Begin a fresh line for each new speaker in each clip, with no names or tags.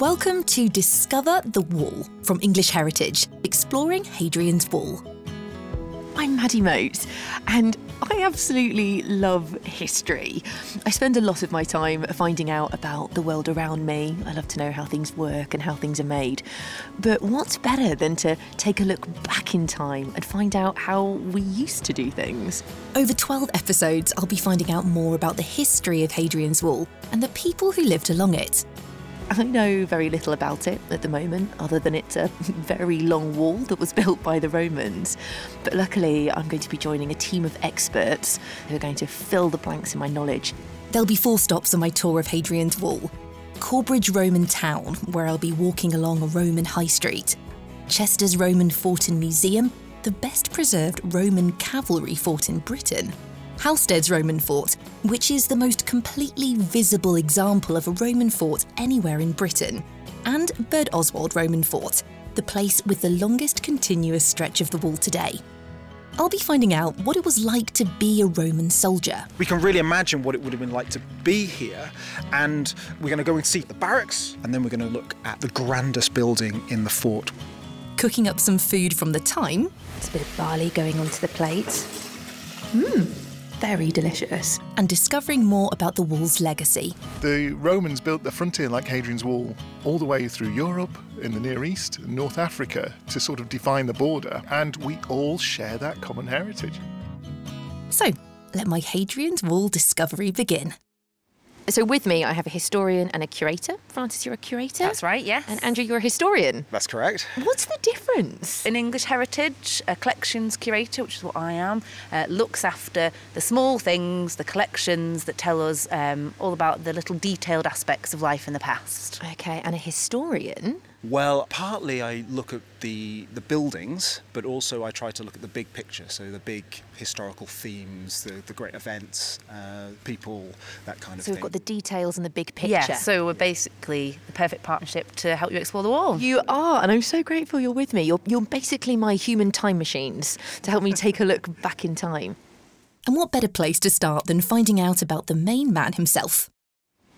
Welcome to Discover the Wall from English Heritage, exploring Hadrian's Wall. I'm Maddie Moate, and I absolutely love history. I spend a lot of my time finding out about the world around me. I love to know how things work and how things are made. But what's better than to take a look back in time and find out how we used to do things? Over 12 episodes, I'll be finding out more about the history of Hadrian's Wall and the people who lived along it. I know very little about it at the moment, other than it's a very long wall that was built by the Romans. But luckily, I'm going to be joining a team of experts who are going to fill the blanks in my knowledge. There'll be four stops on my tour of Hadrian's Wall Corbridge Roman Town, where I'll be walking along a Roman high street, Chesters Roman Fort and Museum, the best preserved Roman cavalry fort in Britain. Housesteads Roman fort, which is the most completely visible example of a Roman fort anywhere in Britain, and Birdoswald Roman fort, the place with the longest continuous stretch of the wall today. I'll be finding out what it was like to be a Roman soldier.
We can really imagine what it would have been like to be here, and we're going to go and see the barracks, and then we're going to look at the grandest building in the fort.
Cooking up some food from the time. It's a bit of barley going onto the plate. Mmm, very delicious. And discovering more about the wall's legacy.
The Romans built the frontier like Hadrian's Wall all the way through Europe, in the Near East, and North Africa to sort of define the border, and we all share that common heritage.
So, let my Hadrian's Wall discovery begin. So, with me, I have a historian and a curator. Francis, you're a curator?
That's right, yes.
And Andrew, you're a historian.
That's correct.
What's the difference?
In English Heritage, a collections curator, which is what I am, uh, looks after the small things, the collections that tell us um, all about the little detailed aspects of life in the past.
Okay, and a historian?
Well, partly I look at the the buildings, but also I try to look at the big picture. So the big historical themes, the, the great events, uh, people, that kind of thing.
So, we've
thing.
got the details and the big picture.
Yeah, so we're basically the perfect partnership to help you explore the wall.
You are, and I'm so grateful you're with me. You're, you're basically my human time machines to help me take a look back in time. And what better place to start than finding out about the main man himself?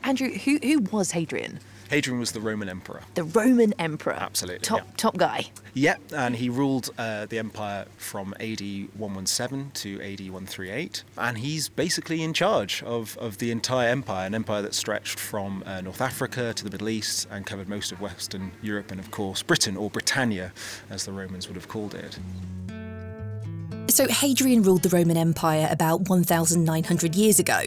Andrew, who, who was Hadrian?
Hadrian was the Roman emperor.
The Roman emperor.
Absolutely,
Top,
yeah.
top guy.
Yep, and he ruled uh, the empire from AD 117 to AD 138. And he's basically in charge of, of the entire empire, an empire that stretched from uh, North Africa to the Middle East and covered most of Western Europe and, of course, Britain, or Britannia, as the Romans would have called it.
So, Hadrian ruled the Roman Empire about 1,900 years ago.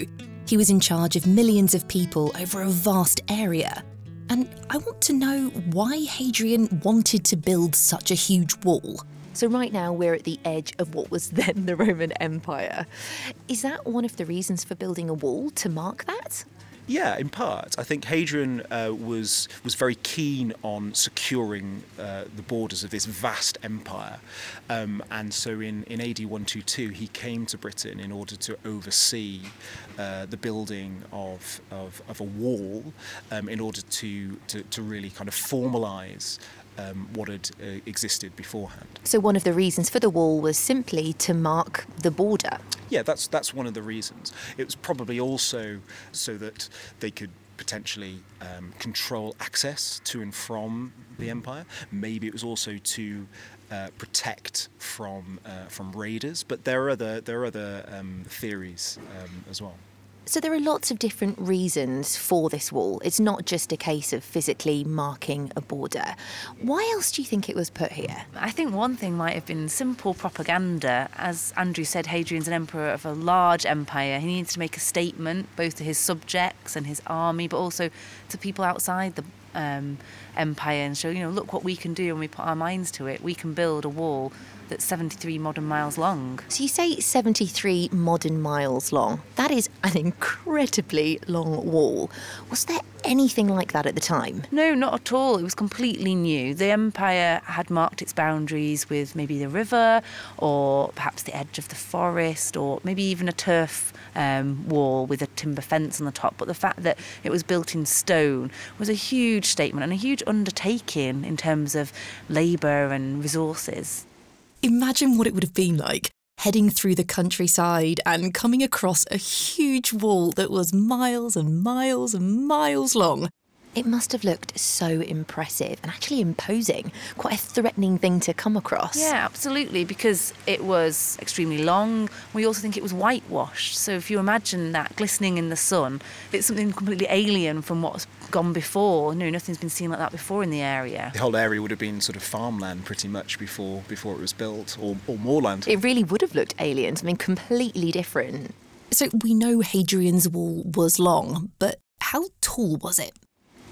He was in charge of millions of people over a vast area. And I want to know why Hadrian wanted to build such a huge wall. So, right now, we're at the edge of what was then the Roman Empire. Is that one of the reasons for building a wall to mark that?
Yeah, in part. I think Hadrian uh, was was very keen on securing uh, the borders of this vast empire, um, and so in, in AD 122 he came to Britain in order to oversee uh, the building of, of, of a wall, um, in order to, to to really kind of formalise. Um, what had uh, existed beforehand.
So, one of the reasons for the wall was simply to mark the border.
Yeah, that's that's one of the reasons. It was probably also so that they could potentially um, control access to and from the empire. Maybe it was also to uh, protect from uh, from raiders. But there are other there are other um, theories um, as well.
So there are lots of different reasons for this wall. It's not just a case of physically marking a border. Why else do you think it was put here?
I think one thing might have been simple propaganda. As Andrew said, Hadrian's an emperor of a large empire. He needs to make a statement both to his subjects and his army, but also to people outside the um, empire and show, you know, look what we can do when we put our minds to it. We can build a wall that's 73 modern miles long.
So you say 73 modern miles long. That is an incredibly long wall. Was there anything like that at the time?
No, not at all. It was completely new. The empire had marked its boundaries with maybe the river or perhaps the edge of the forest or maybe even a turf um, wall with a timber fence on the top. But the fact that it was built in stone was a huge statement and a huge undertaking in terms of labour and resources.
Imagine what it would have been like heading through the countryside and coming across a huge wall that was miles and miles and miles long. It must have looked so impressive and actually imposing, quite a threatening thing to come across.
Yeah, absolutely, because it was extremely long. We also think it was whitewashed. So if you imagine that glistening in the sun, it's something completely alien from what's gone before. No, nothing's been seen like that before in the area.
The whole area would have been sort of farmland pretty much before before it was built, or, or moorland.
It really would have looked alien, something completely different. So we know Hadrian's Wall was long, but how tall was it?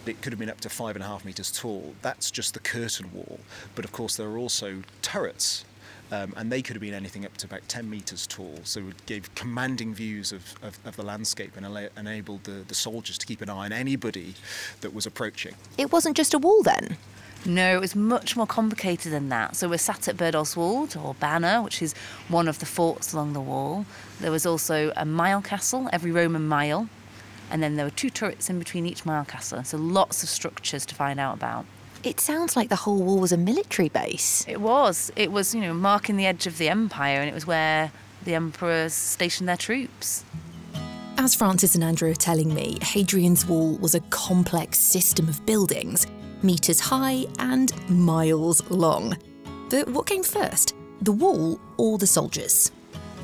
It could have been up to five and a half metres tall. That's just the curtain wall. But of course, there are also turrets, um, and they could have been anything up to about 10 metres tall. So it gave commanding views of, of, of the landscape and ala- enabled the, the soldiers to keep an eye on anybody that was approaching.
It wasn't just a wall then.
No, it was much more complicated than that. So we're sat at Birdoswald, or Banna, which is one of the forts along the wall. There was also a mile castle, every Roman mile, and then there were two turrets in between each mile castle. So lots of structures to find out about.
It sounds like the whole wall was a military base.
It was. It was, you know, marking the edge of the empire, and it was where the emperors stationed their troops.
As Francis and Andrew are telling me, Hadrian's Wall was a complex system of buildings, metres high and miles long. But what came first, the wall or the soldiers?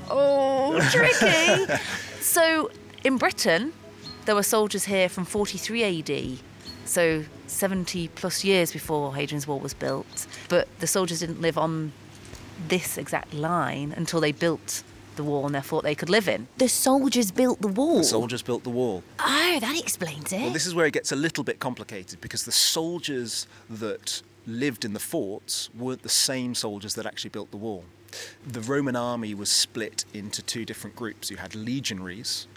Oh, tricky. so in Britain, there were soldiers here from 43 AD, so 70 plus years before Hadrian's Wall was built. But the soldiers didn't live on this exact line until they built the wall and therefore they could live in.
The soldiers built the wall.
The soldiers built the wall.
Oh, that explains it.
Well, this is where it gets a little bit complicated because the soldiers that lived in the forts weren't the same soldiers that actually built the wall. The Roman army was split into two different groups. You had legionaries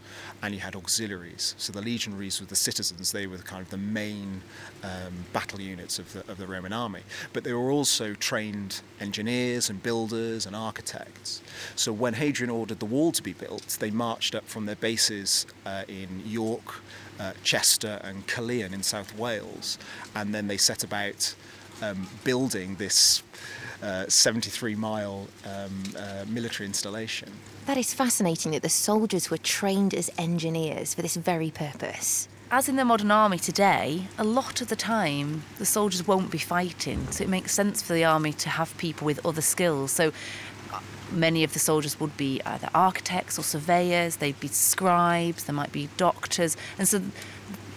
and you had auxiliaries. So the legionaries were the citizens, they were kind of the main um, battle units of the, of the Roman army. But they were also trained engineers and builders and architects. So when Hadrian ordered the wall to be built, they marched up from their bases uh, in York, uh, Chester, and Caerleon in South Wales, and then they set about um, building this uh, 73 mile um, uh, military installation.
That is fascinating that the soldiers were trained as engineers for this very purpose.
As in the modern army today, a lot of the time the soldiers won't be fighting, so it makes sense for the army to have people with other skills. So uh, many of the soldiers would be either architects or surveyors, they'd be scribes, there might be doctors, and so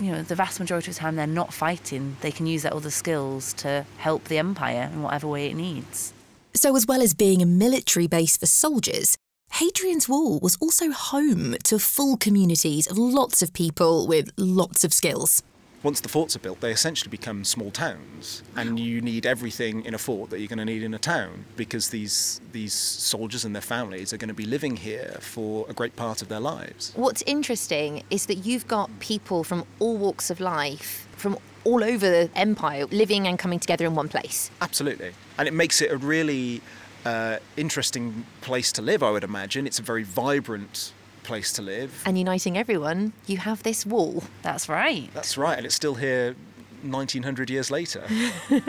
you know the vast majority of the time they're not fighting. They can use their other skills to help the empire in whatever way it needs.
So, as well as being a military base for soldiers, Hadrian's Wall was also home to full communities of lots of people with lots of skills.
Once the forts are built, they essentially become small towns, and you need everything in a fort that you're going to need in a town because these these soldiers and their families are going to be living here for a great part of their lives.
What's interesting is that you've got people from all walks of life, from all over the empire, living and coming together in one place.
Absolutely, and it makes it a really uh, interesting place to live. I would imagine it's a very vibrant place to live.
And uniting everyone, you have this wall.
That's right.
That's right, and it's still here 1900 years later.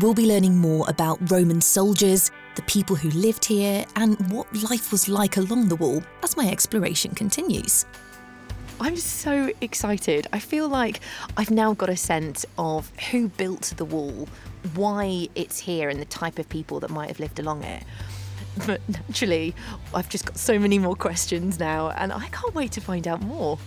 we'll be learning more about Roman soldiers, the people who lived here, and what life was like along the wall as my exploration continues. I'm so excited. I feel like I've now got a sense of who built the wall, why it's here, and the type of people that might have lived along it. But naturally, I've just got so many more questions now, and I can't wait to find out more.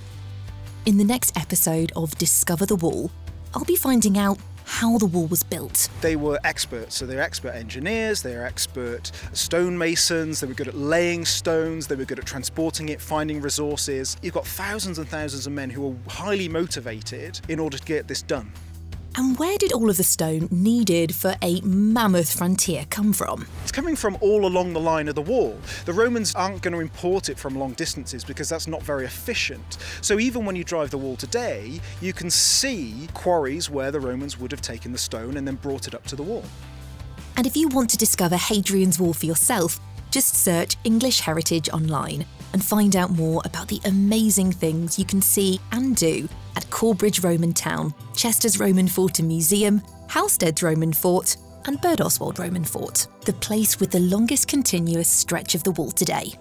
In the next episode of Discover the Wall, I'll be finding out how the wall was built.
They were experts, so they're expert engineers, they're expert stonemasons, they were good at laying stones, they were good at transporting it, finding resources. You've got thousands and thousands of men who are highly motivated in order to get this done.
And where did all of the stone needed for a mammoth frontier come from?
It's coming from all along the line of the wall. The Romans aren't going to import it from long distances because that's not very efficient. So even when you drive the wall today, you can see quarries where the Romans would have taken the stone and then brought it up to the wall.
And if you want to discover Hadrian's Wall for yourself, just search English Heritage online and find out more about the amazing things you can see and do at Corbridge Roman Town, Chesters Roman Fort and Museum, Housesteads Roman Fort, and Birdoswald Roman Fort, the place with the longest continuous stretch of the wall today.